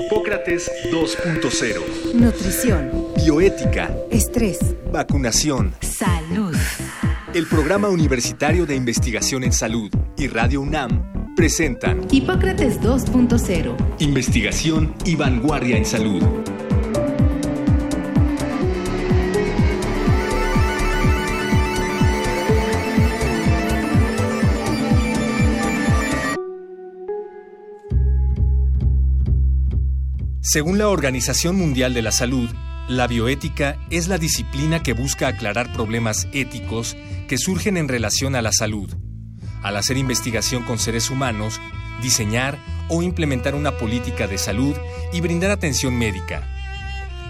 Hipócrates 2.0. Nutrición. Bioética. Estrés. Vacunación. Salud. El Programa Universitario de Investigación en Salud y Radio UNAM presentan Hipócrates 2.0. Investigación y vanguardia en salud. Según la Organización Mundial de la Salud, la bioética es la disciplina que busca aclarar problemas éticos que surgen en relación a la salud, al hacer investigación con seres humanos, diseñar o implementar una política de salud y brindar atención médica.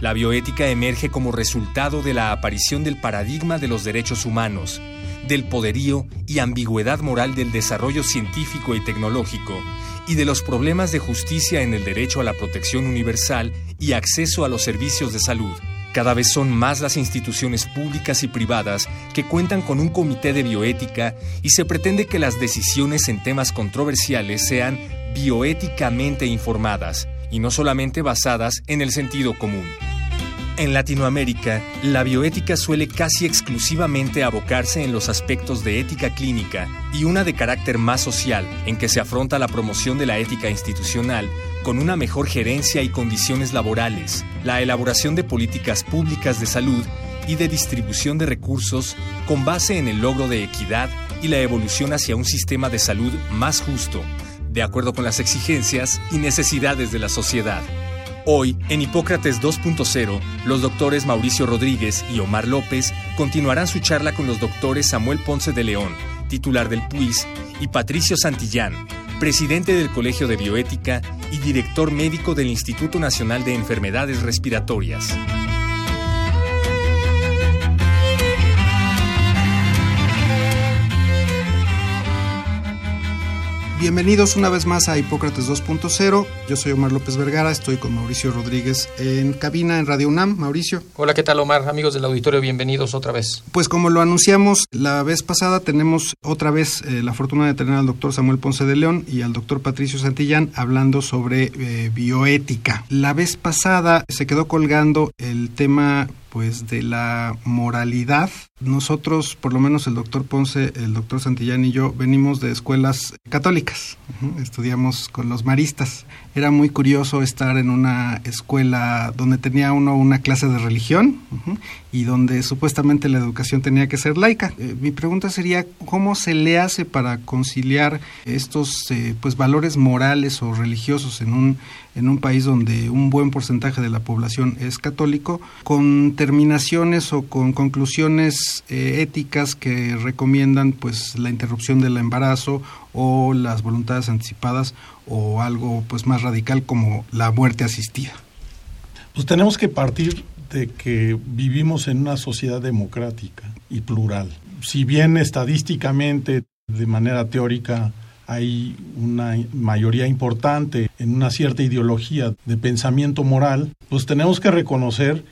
La bioética emerge como resultado de la aparición del paradigma de los derechos humanos, del poderío y ambigüedad moral del desarrollo científico y tecnológico, y de los problemas de justicia en el derecho a la protección universal y acceso a los servicios de salud. Cada vez son más las instituciones públicas y privadas que cuentan con un comité de bioética y se pretende que las decisiones en temas controversiales sean bioéticamente informadas y no solamente basadas en el sentido común. En Latinoamérica, la bioética suele casi exclusivamente abocarse en los aspectos de ética clínica y una de carácter más social, en que se afronta la promoción de la ética institucional con una mejor gerencia y condiciones laborales, la elaboración de políticas públicas de salud y de distribución de recursos con base en el logro de equidad y la evolución hacia un sistema de salud más justo, de acuerdo con las exigencias y necesidades de la sociedad. Hoy, en Hipócrates 2.0, los doctores Mauricio Rodríguez y Omar López continuarán su charla con los doctores Samuel Ponce de León, titular del PUIS, y Patricio Santillán, presidente del Colegio de Bioética y director médico del Instituto Nacional de Enfermedades Respiratorias. Bienvenidos una vez más a Hipócrates 2.0. Yo soy Omar López Vergara, estoy con Mauricio Rodríguez en cabina en Radio UNAM. Mauricio. Hola, ¿qué tal Omar? Amigos del auditorio, bienvenidos otra vez. Pues como lo anunciamos la vez pasada, tenemos otra vez eh, la fortuna de tener al doctor Samuel Ponce de León y al doctor Patricio Santillán hablando sobre eh, bioética. La vez pasada se quedó colgando el tema pues de la moralidad. Nosotros, por lo menos el doctor Ponce, el doctor Santillán y yo, venimos de escuelas católicas. Estudiamos con los maristas. Era muy curioso estar en una escuela donde tenía uno una clase de religión y donde supuestamente la educación tenía que ser laica. Eh, mi pregunta sería, ¿cómo se le hace para conciliar estos eh, pues valores morales o religiosos en un en un país donde un buen porcentaje de la población es católico, con terminaciones o con conclusiones eh, éticas que recomiendan pues la interrupción del embarazo o las voluntades anticipadas o algo pues más radical como la muerte asistida. Pues tenemos que partir de que vivimos en una sociedad democrática y plural. Si bien estadísticamente, de manera teórica, hay una mayoría importante en una cierta ideología de pensamiento moral, pues tenemos que reconocer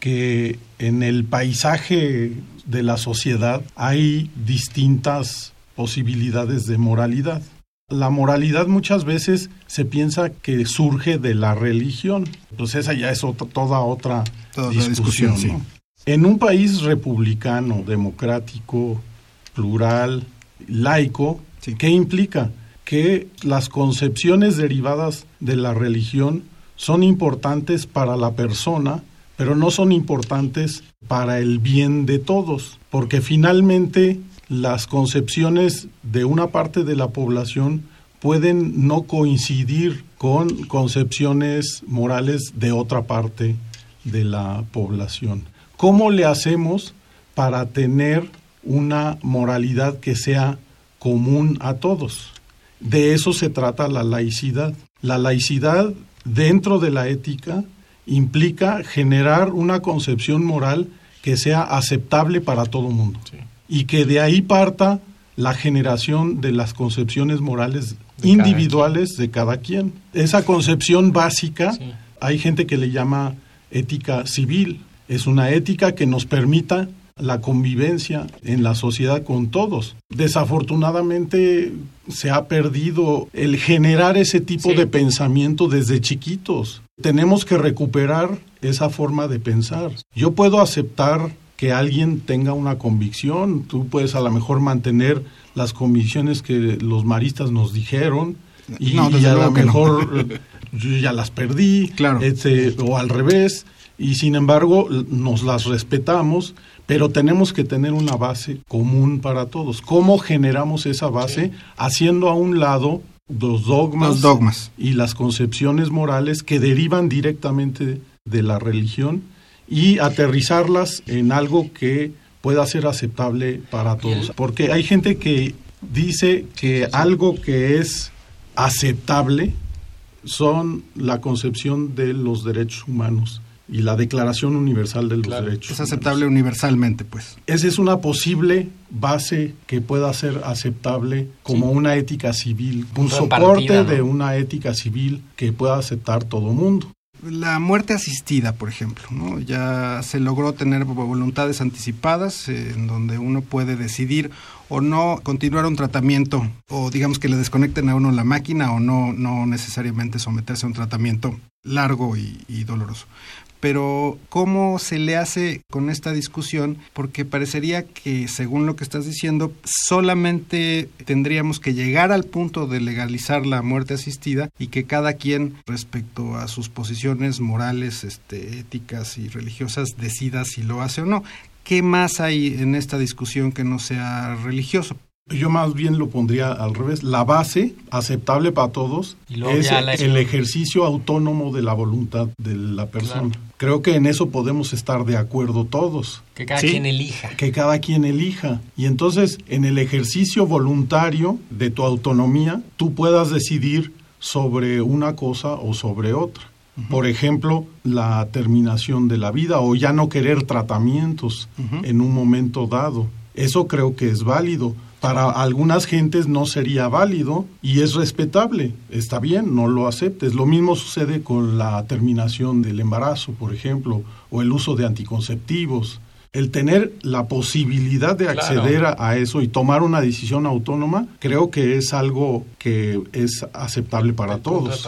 que en el paisaje de la sociedad hay distintas posibilidades de moralidad. La moralidad muchas veces se piensa que surge de la religión, pues esa ya es toda otra discusión. En un país republicano, democrático, plural, laico, ¿Qué implica? Que las concepciones derivadas de la religión son importantes para la persona, pero no son importantes para el bien de todos, porque finalmente las concepciones de una parte de la población pueden no coincidir con concepciones morales de otra parte de la población. ¿Cómo le hacemos para tener una moralidad que sea común a todos. De eso se trata la laicidad. La laicidad dentro de la ética implica generar una concepción moral que sea aceptable para todo el mundo y que de ahí parta la generación de las concepciones morales individuales de cada quien. Esa concepción básica, hay gente que le llama ética civil, es una ética que nos permita la convivencia en la sociedad con todos. Desafortunadamente se ha perdido el generar ese tipo Sí. de pensamiento desde chiquitos. Tenemos que recuperar esa forma de pensar. Yo puedo aceptar que alguien tenga una convicción, tú puedes a lo mejor mantener las convicciones que los maristas nos dijeron y, No, y a lo no. mejor yo ya las perdí, Claro. este, o al revés, y sin embargo nos las respetamos, pero tenemos que tener una base común para todos. ¿Cómo generamos esa base? Haciendo a un lado los dogmas, Los dogmas. y las concepciones morales que derivan directamente de la religión y aterrizarlas en algo que pueda ser aceptable para todos. Porque hay gente que dice que algo que es aceptable son la concepción de los derechos humanos y la Declaración Universal de los Claro. Derechos Es Humanos. aceptable universalmente, pues. Esa es una posible base que pueda ser aceptable como una ética civil, un soporte partida, ¿no? de una ética civil que pueda aceptar todo mundo. La muerte asistida, por ejemplo, ¿no? ya se logró tener voluntades anticipadas eh, en donde uno puede decidir o no continuar un tratamiento o digamos que le desconecten a uno la máquina o no, no necesariamente someterse a un tratamiento largo y, y doloroso. Pero ¿cómo se le hace con esta discusión? Porque parecería que, según lo que estás diciendo, solamente tendríamos que llegar al punto de legalizar la muerte asistida y que cada quien, respecto a sus posiciones morales, este, éticas y religiosas, decida si lo hace o no. ¿Qué más hay en esta discusión que no sea religioso? Yo más bien lo pondría al revés. La base, aceptable para todos, es el ejercicio autónomo de la voluntad de la persona. Claro. Creo que en eso podemos estar de acuerdo todos. Que cada Sí. quien elija. que cada quien elija. Y entonces, en el ejercicio voluntario de tu autonomía, tú puedas decidir sobre una cosa o sobre otra. Por ejemplo, la terminación de la vida o ya no querer tratamientos en un momento dado. Eso creo que es válido. Para algunas gentes no sería válido y es respetable. Está bien, no lo aceptes. Lo mismo sucede con la terminación del embarazo, por ejemplo, o el uso de anticonceptivos. El tener la posibilidad de acceder a, a eso y tomar una decisión autónoma, creo que es algo que es aceptable para El todos.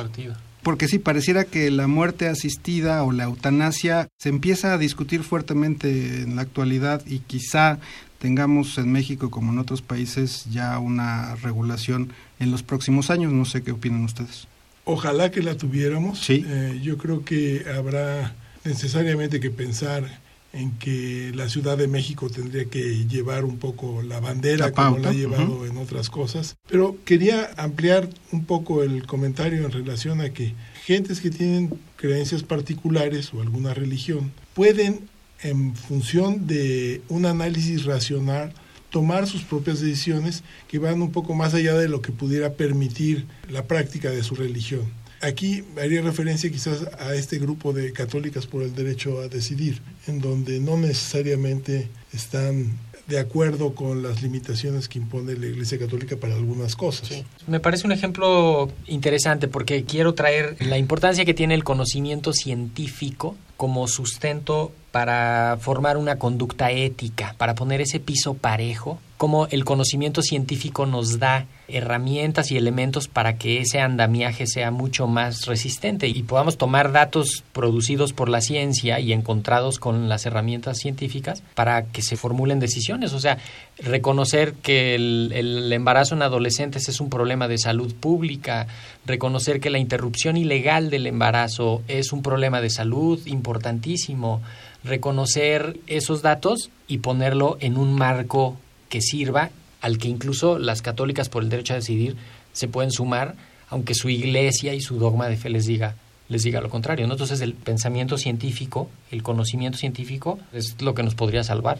Porque sí, pareciera que la muerte asistida o la eutanasia se empieza a discutir fuertemente en la actualidad y quizá tengamos en México como en otros países ya una regulación en los próximos años. No sé qué opinan ustedes. Ojalá que la tuviéramos. Sí. Eh, yo creo que habrá necesariamente que pensar en que la Ciudad de México tendría que llevar un poco la bandera La como la ha llevado en otras cosas. Pero quería ampliar un poco el comentario en relación a que gentes que tienen creencias particulares o alguna religión pueden, en función de un análisis racional, tomar sus propias decisiones que van un poco más allá de lo que pudiera permitir la práctica de su religión. Aquí haría referencia quizás a este grupo de católicas por el derecho a decidir, en donde no necesariamente están de acuerdo con las limitaciones que impone la Iglesia Católica para algunas cosas. Me parece un ejemplo interesante porque quiero traer la importancia que tiene el conocimiento científico como sustento para formar una conducta ética, para poner ese piso parejo, como el conocimiento científico nos da herramientas y elementos para que ese andamiaje sea mucho más resistente y podamos tomar datos producidos por la ciencia y encontrados con las herramientas científicas para que se formulen decisiones. O sea, reconocer que el, embarazo en adolescentes es un problema de salud pública, reconocer que la interrupción ilegal del embarazo es un problema de salud importantísimo, reconocer esos datos y ponerlo en un marco que sirva al que incluso las católicas por el derecho a decidir se pueden sumar, aunque su iglesia y su dogma de fe les diga les diga lo contrario. Entonces el pensamiento científico, el conocimiento científico es lo que nos podría salvar.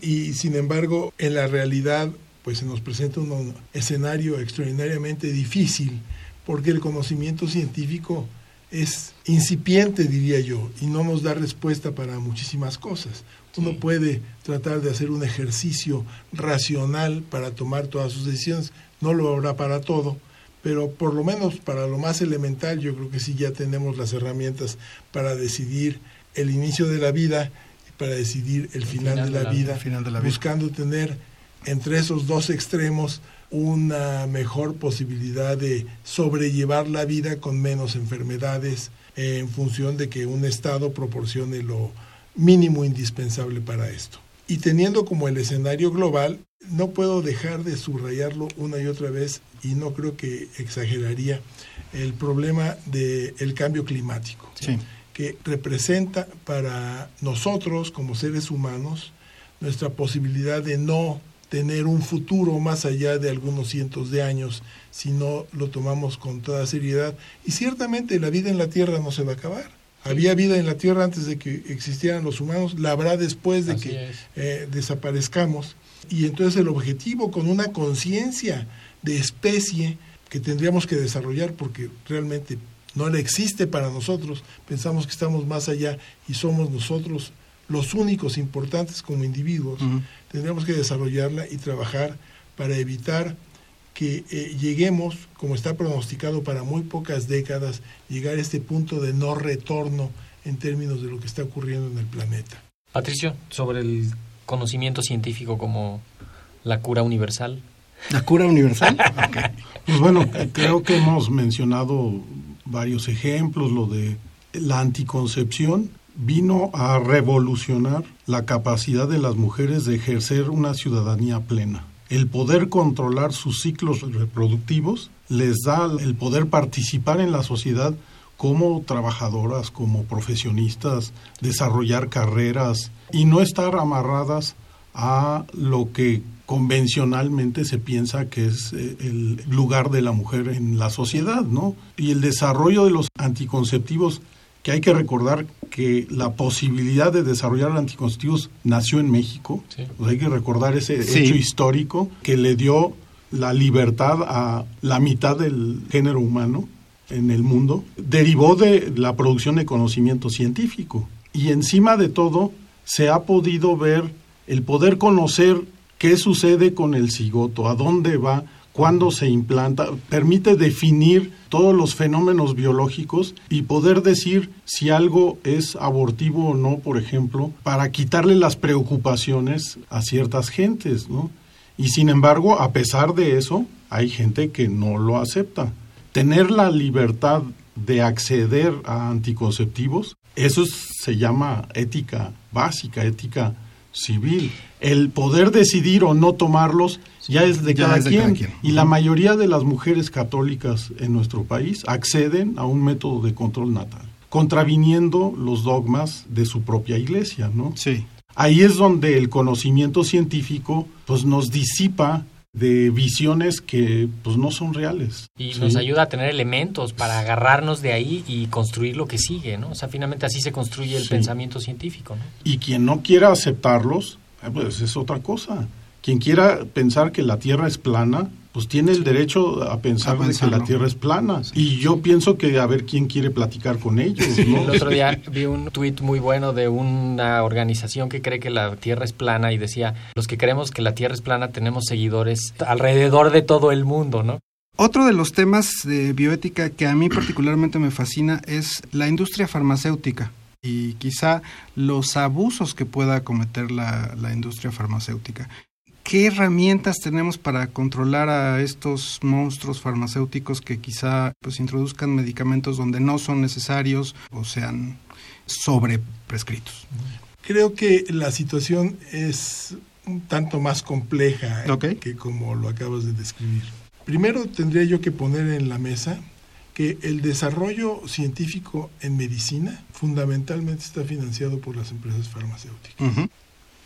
Y sin embargo, en la realidad, pues se nos presenta un escenario extraordinariamente difícil, porque el conocimiento científico es incipiente, diría yo, y no nos da respuesta para muchísimas cosas. Uno puede tratar de hacer un ejercicio racional para tomar todas sus decisiones, no lo habrá para todo, pero por lo menos para lo más elemental yo creo que sí ya tenemos las herramientas para decidir el inicio de la vida para decidir el, final, de, la, vida, final de la vida. buscando tener entre esos dos extremos una mejor posibilidad de sobrellevar la vida con menos enfermedades en función de que un Estado proporcione lo mínimo indispensable para esto. Y teniendo como el escenario global, no puedo dejar de subrayarlo una y otra vez y no creo que exageraría el problema del cambio climático, que representa para nosotros como seres humanos nuestra posibilidad de no tener un futuro más allá de algunos cientos de años si no lo tomamos con toda seriedad. Y ciertamente la vida en la Tierra no se va a acabar. Había vida en la Tierra antes de que existieran los humanos, la habrá después de que eh, desaparezcamos. Y entonces el objetivo con una conciencia de especie que tendríamos que desarrollar porque realmente no la existe para nosotros, pensamos que estamos más allá y somos nosotros los únicos importantes como individuos, tendríamos que desarrollarla y trabajar para evitar que eh, lleguemos, como está pronosticado para muy pocas décadas, llegar a este punto de no retorno en términos de lo que está ocurriendo en el planeta. Patricio, sobre el conocimiento científico como la cura universal. ¿La cura universal? Pues bueno, creo que hemos mencionado varios ejemplos, lo de la anticoncepción vino a revolucionar la capacidad de las mujeres de ejercer una ciudadanía plena. El poder controlar sus ciclos reproductivos les da el poder participar en la sociedad como trabajadoras, como profesionistas, desarrollar carreras y no estar amarradas a lo que convencionalmente se piensa que es eh, el lugar de la mujer en la sociedad, ¿no? Y el desarrollo de los anticonceptivos que hay que recordar que la posibilidad de desarrollar anticonceptivos nació en México. hay que recordar ese hecho histórico que le dio la libertad a la mitad del género humano en el mundo. Derivó de la producción de conocimiento científico. Y encima de todo, se ha podido ver el poder conocer qué sucede con el cigoto, a dónde va, cuándo se implanta, permite definir todos los fenómenos biológicos y poder decir si algo es abortivo o no, por ejemplo, para quitarle las preocupaciones a ciertas gentes, ¿no? Y sin embargo, a pesar de eso, hay gente que no lo acepta. Tener la libertad de acceder a anticonceptivos, eso se llama ética básica, ética civil. El poder decidir o no tomarlos ya es de, cada, quien. Y la mayoría de las mujeres católicas en nuestro país acceden a un método de control natal, contraviniendo los dogmas de su propia iglesia, ¿no? Sí. Ahí es donde el conocimiento científico pues nos disipa de visiones que pues no son reales. Y nos ayuda a tener elementos para agarrarnos de ahí y construir lo que sigue, ¿no? O sea, finalmente así se construye el pensamiento científico, ¿no? Y quien no quiera aceptarlos, eh, pues es otra cosa. Quien quiera pensar que la Tierra es plana, pues tiene el derecho a pensar que la Tierra es plana. Y yo pienso que a ver quién quiere platicar con ellos. ¿no? El otro día vi un tuit muy bueno de una organización que cree que la Tierra es plana y decía, los que creemos que la Tierra es plana tenemos seguidores alrededor de todo el mundo, ¿no? Otro de los temas de bioética que a mí particularmente me fascina es la industria farmacéutica y quizá los abusos que pueda cometer la, la industria farmacéutica. ¿Qué herramientas tenemos para controlar a estos monstruos farmacéuticos que quizá pues introduzcan medicamentos donde no son necesarios o sean sobreprescritos? Creo que la situación es un tanto más compleja que como lo acabas de describir. Primero tendría yo que poner en la mesa que el desarrollo científico en medicina fundamentalmente está financiado por las empresas farmacéuticas.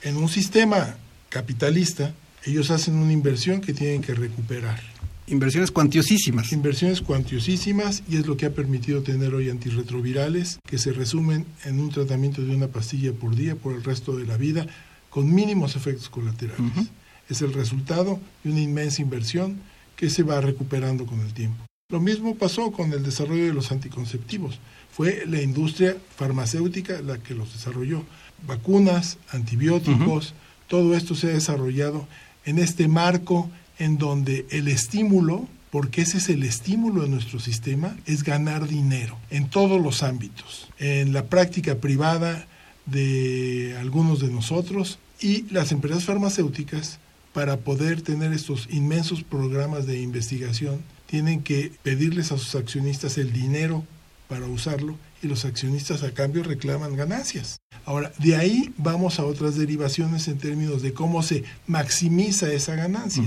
En un sistema capitalista, ellos hacen una inversión que tienen que recuperar. Inversiones cuantiosísimas. Inversiones cuantiosísimas y es lo que ha permitido tener hoy antirretrovirales que se resumen en un tratamiento de una pastilla por día por el resto de la vida con mínimos efectos colaterales. Es el resultado de una inmensa inversión que se va recuperando con el tiempo. Lo mismo pasó con el desarrollo de los anticonceptivos. Fue la industria farmacéutica la que los desarrolló. Vacunas, antibióticos, todo esto se ha desarrollado en este marco en donde el estímulo, porque ese es el estímulo de nuestro sistema, es ganar dinero en todos los ámbitos. En la práctica privada de algunos de nosotros y las empresas farmacéuticas para poder tener estos inmensos programas de investigación tienen que pedirles a sus accionistas el dinero para usarlo y los accionistas a cambio reclaman ganancias. Ahora, de ahí vamos a otras derivaciones en términos de cómo se maximiza esa ganancia.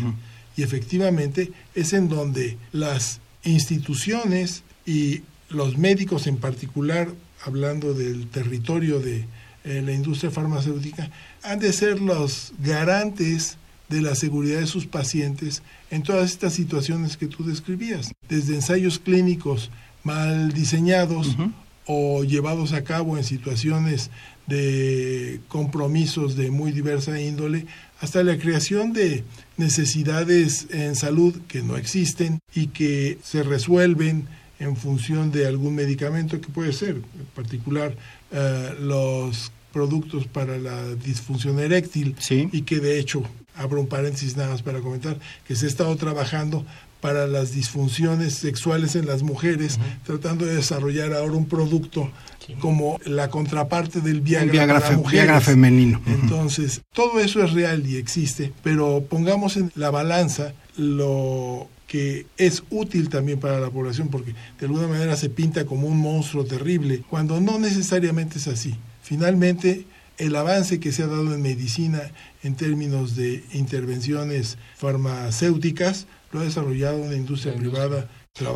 Y efectivamente es en donde las instituciones y los médicos en particular, hablando del territorio de eh, la industria farmacéutica, han de ser los garantes de la seguridad de sus pacientes en todas estas situaciones que tú describías, desde ensayos clínicos mal diseñados o llevados a cabo en situaciones de compromisos de muy diversa índole, hasta la creación de necesidades en salud que no existen y que se resuelven en función de algún medicamento que puede ser, en particular eh, los productos para la disfunción eréctil y que de hecho, abro un paréntesis nada más para comentar, que se ha estado trabajando para las disfunciones sexuales en las mujeres, tratando de desarrollar ahora un producto como la contraparte del Viagra, para mujeres. femenino. Entonces, todo eso es real y existe, pero pongamos en la balanza lo que es útil también para la población, porque de alguna manera se pinta como un monstruo terrible, cuando no necesariamente es así. Finalmente, el avance que se ha dado en medicina en términos de intervenciones farmacéuticas lo ha desarrollado una industria, privada.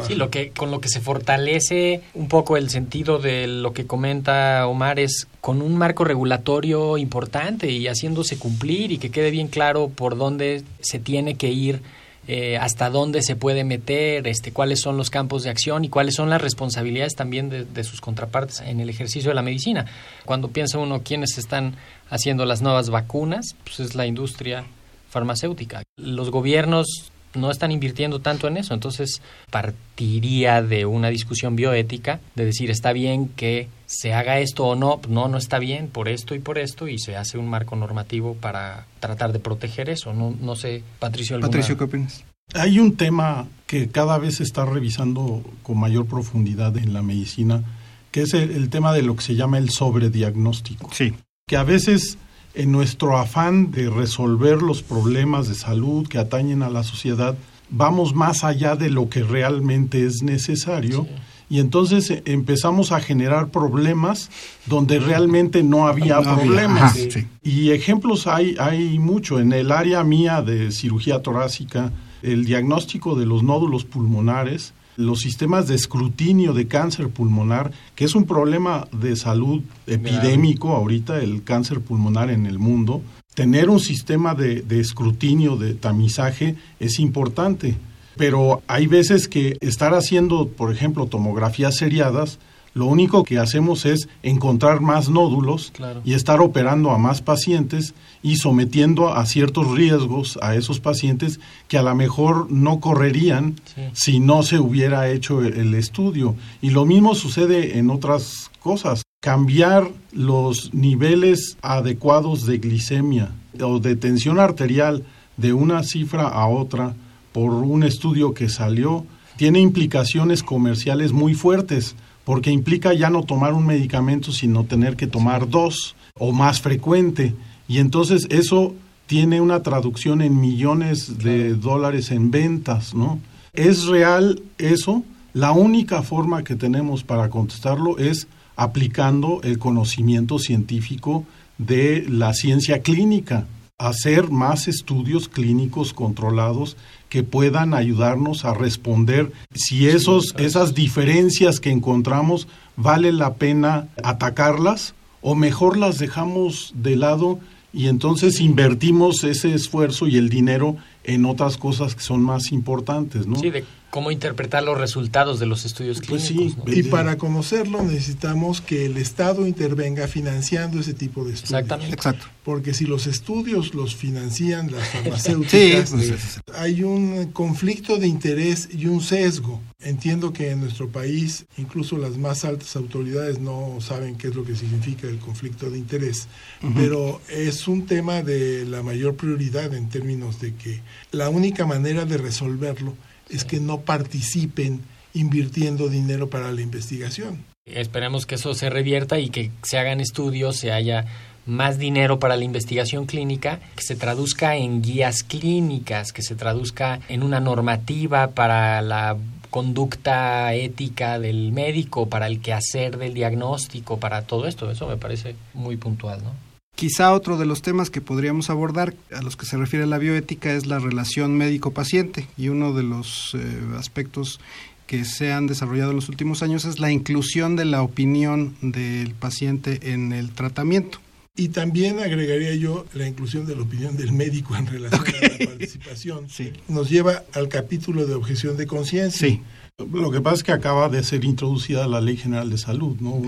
Sí, lo que, con lo que se fortalece un poco el sentido de lo que comenta Omar es con un marco regulatorio importante y haciéndose cumplir y que quede bien claro por dónde se tiene que ir eh, hasta dónde se puede meter, este, cuáles son los campos de acción y cuáles son las responsabilidades también de, sus contrapartes en el ejercicio de la medicina. Cuando piensa uno quiénes están haciendo las nuevas vacunas, pues es la industria farmacéutica. Los gobiernos no están invirtiendo tanto en eso. Entonces, partiría de una discusión bioética, de decir, está bien que se haga esto o no, no, no está bien por esto y por esto, y se hace un marco normativo para tratar de proteger eso. No, no sé, Patricio. Patricio, ¿qué opinas? Hay un tema que cada vez se está revisando con mayor profundidad en la medicina, que es el, el tema de lo que se llama el sobrediagnóstico. Sí. Que a veces en nuestro afán de resolver los problemas de salud que atañen a la sociedad, vamos más allá de lo que realmente es necesario. Y entonces eh, empezamos a generar problemas donde realmente no había problemas. Y ejemplos hay, hay mucho. En el área mía de cirugía torácica, el diagnóstico de los nódulos pulmonares los sistemas de escrutinio de cáncer pulmonar, que es un problema de salud epidémico ahorita, el cáncer pulmonar en el mundo, tener un sistema de, de escrutinio, de tamizaje, es importante. Pero hay veces que estar haciendo, por ejemplo, tomografías seriadas, lo único que hacemos es encontrar más nódulos y estar operando a más pacientes y sometiendo a ciertos riesgos a esos pacientes que a lo mejor no correrían si no se hubiera hecho el, estudio. Y lo mismo sucede en otras cosas. Cambiar los niveles adecuados de glicemia o de tensión arterial de una cifra a otra por un estudio que salió tiene implicaciones comerciales muy fuertes porque implica ya no tomar un medicamento, sino tener que tomar dos o más frecuente. Y entonces eso tiene una traducción en millones de dólares en ventas, ¿no? ¿Es real eso? La única forma que tenemos para contestarlo es aplicando el conocimiento científico de la ciencia clínica, hacer más estudios clínicos controlados que puedan ayudarnos a responder si esos, esas diferencias que encontramos vale la pena atacarlas o mejor las dejamos de lado y entonces invertimos ese esfuerzo y el dinero en otras cosas que son más importantes, ¿no? Sí, de cómo interpretar los resultados de los estudios pues clínicos. Y para conocerlo necesitamos que el Estado intervenga financiando ese tipo de estudios. Exactamente. Exacto. Porque si los estudios los financian las farmacéuticas, pues, hay un conflicto de interés y un sesgo. Entiendo que en nuestro país incluso las más altas autoridades no saben qué es lo que significa el conflicto de interés, pero es un tema de la mayor prioridad en términos de que la única manera de resolverlo es que no participen invirtiendo dinero para la investigación. Esperemos que eso se revierta y que se hagan estudios, se haya más dinero para la investigación clínica, que se traduzca en guías clínicas, que se traduzca en una normativa para la conducta ética del médico, para el quehacer del diagnóstico, para todo esto. Eso me parece muy puntual, ¿no? Quizá otro de los temas que podríamos abordar a los que se refiere la bioética es la relación médico-paciente y uno de los eh, aspectos que se han desarrollado en los últimos años es la inclusión de la opinión del paciente en el tratamiento. Y también agregaría yo la inclusión de la opinión del médico en relación a la participación. Sí. Nos lleva al capítulo de objeción de conciencia. Sí. Lo que pasa es que acaba de ser introducida la Ley General de Salud, ¿no?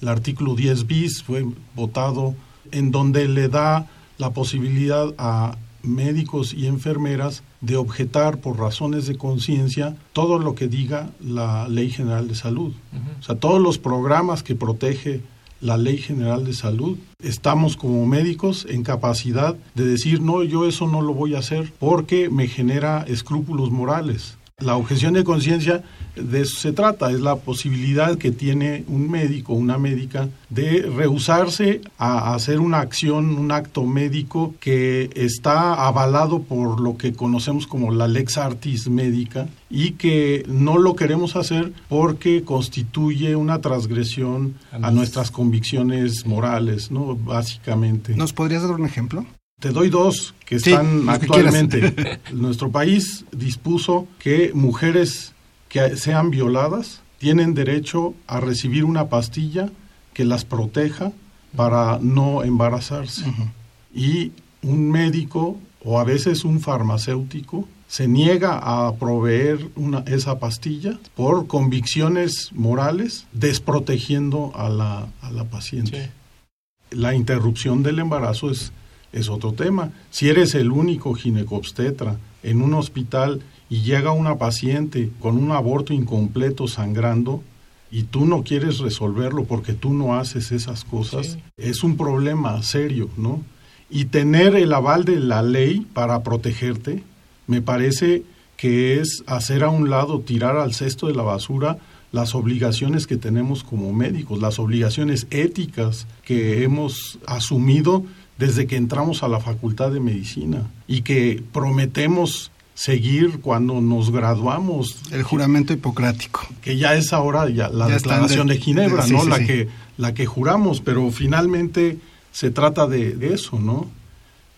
El artículo 10 bis fue votado en donde le da la posibilidad a médicos y enfermeras de objetar por razones de conciencia todo lo que diga la Ley General de Salud. O sea, todos los programas que protege la Ley General de Salud, estamos como médicos en capacidad de decir, no, yo eso no lo voy a hacer porque me genera escrúpulos morales. La objeción de conciencia de eso se trata, es la posibilidad que tiene un médico, una médica, de rehusarse a hacer una acción, un acto médico que está avalado por lo que conocemos como la lex artis médica y que no lo queremos hacer porque constituye una transgresión a nuestras convicciones morales, ¿no? Básicamente. ¿Nos podrías dar un ejemplo? Te doy dos que Sí, están que actualmente. Nuestro país dispuso que mujeres que sean violadas tienen derecho a recibir una pastilla que las proteja para no embarazarse. Y un médico o a veces un farmacéutico se niega a proveer una, esa pastilla por convicciones morales, desprotegiendo a la, a la paciente. La interrupción del embarazo es, es otro tema. Si eres el único ginecobstetra en un hospital y llega una paciente con un aborto incompleto sangrando y tú no quieres resolverlo porque tú no haces esas cosas, Sí. es un problema serio, ¿no? Y tener el aval de la ley para protegerte, me parece que es hacer a un lado, tirar al cesto de la basura las obligaciones que tenemos como médicos, las obligaciones éticas que hemos asumido desde que entramos a la Facultad de Medicina y que prometemos seguir cuando nos graduamos, El juramento hipocrático. que ya es ahora ya la Ya declaración de- de, Ginebra, ¿no? sí, la sí. que la que juramos, pero finalmente se trata de, de eso, ¿no?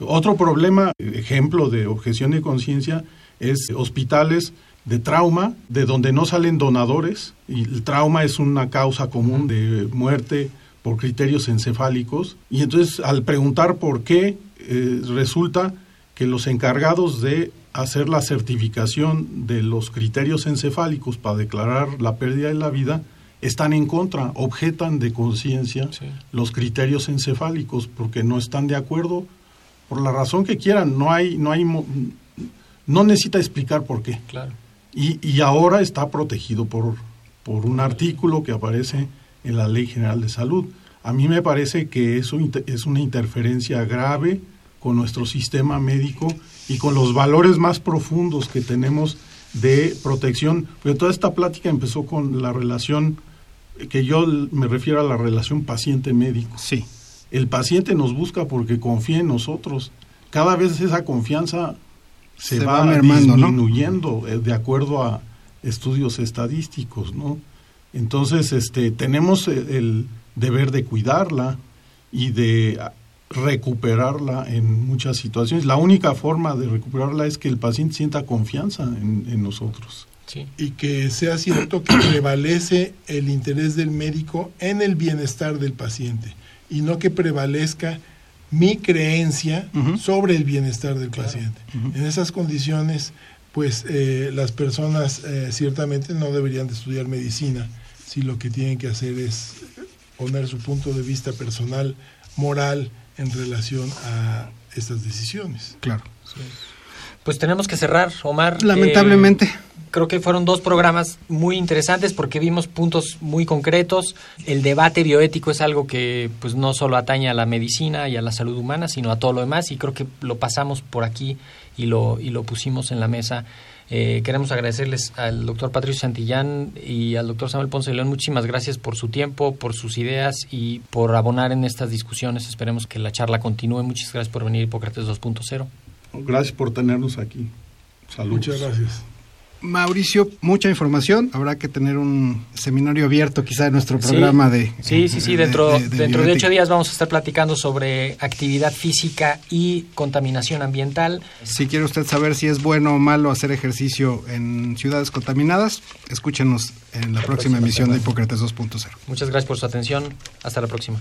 Otro problema, ejemplo de objeción de conciencia, es hospitales de trauma, de donde no salen donadores, y el trauma es una causa común de muerte por criterios encefálicos, y entonces al preguntar por qué, eh, resulta que los encargados de hacer la certificación de los criterios encefálicos para declarar la pérdida de la vida están en contra, objetan de conciencia Sí. los criterios encefálicos porque no están de acuerdo por la razón que quieran, no hay no hay no necesita explicar por qué. Claro. Y, y ahora está protegido por, por un artículo que aparece en la Ley General de Salud. A mí me parece que eso es una interferencia grave con nuestro sistema médico y con los valores más profundos que tenemos de protección. Porque toda esta plática empezó con la relación, que yo me refiero a la relación paciente-médico. Sí. El paciente nos busca porque confía en nosotros. Cada vez esa confianza se, Se va, va mermando, ¿no? disminuyendo eh, de acuerdo a estudios estadísticos, ¿no? Entonces, este, tenemos el, deber de cuidarla y de recuperarla en muchas situaciones. La única forma de recuperarla es que el paciente sienta confianza en, en nosotros. Sí. y que sea cierto que prevalece el interés del médico en el bienestar del paciente y no que prevalezca mi creencia sobre el bienestar del paciente. En esas condiciones, pues eh, las personas eh, ciertamente no deberían de estudiar medicina si lo que tienen que hacer es poner su punto de vista personal, moral, en relación a estas decisiones. Claro. Pues tenemos que cerrar, Omar. Lamentablemente. Eh, creo que fueron dos programas muy interesantes porque vimos puntos muy concretos. El debate bioético es algo que pues no solo atañe a la medicina y a la salud humana, sino a todo lo demás y creo que lo pasamos por aquí y lo, y lo pusimos en la mesa Eh, queremos agradecerles al doctor Patricio Santillán y al doctor Samuel Ponce de León. Muchísimas gracias por su tiempo, por sus ideas y por abonar en estas discusiones. Esperemos que la charla continúe. Muchas gracias por venir, Hipócrates 2.0. Gracias por tenernos aquí. Saludos. Muchas gracias. Mauricio, mucha información. Habrá que tener un seminario abierto quizá en nuestro programa sí. de... Sí, sí, sí. de- Dentro, de- de dentro de bioética. ocho días vamos a estar platicando sobre actividad física y contaminación ambiental. Si quiere usted saber si es bueno o malo hacer ejercicio en ciudades contaminadas, escúchenos en la, próxima, próxima emisión de. Hipócrates 2.0. Muchas gracias por su atención. Hasta la próxima.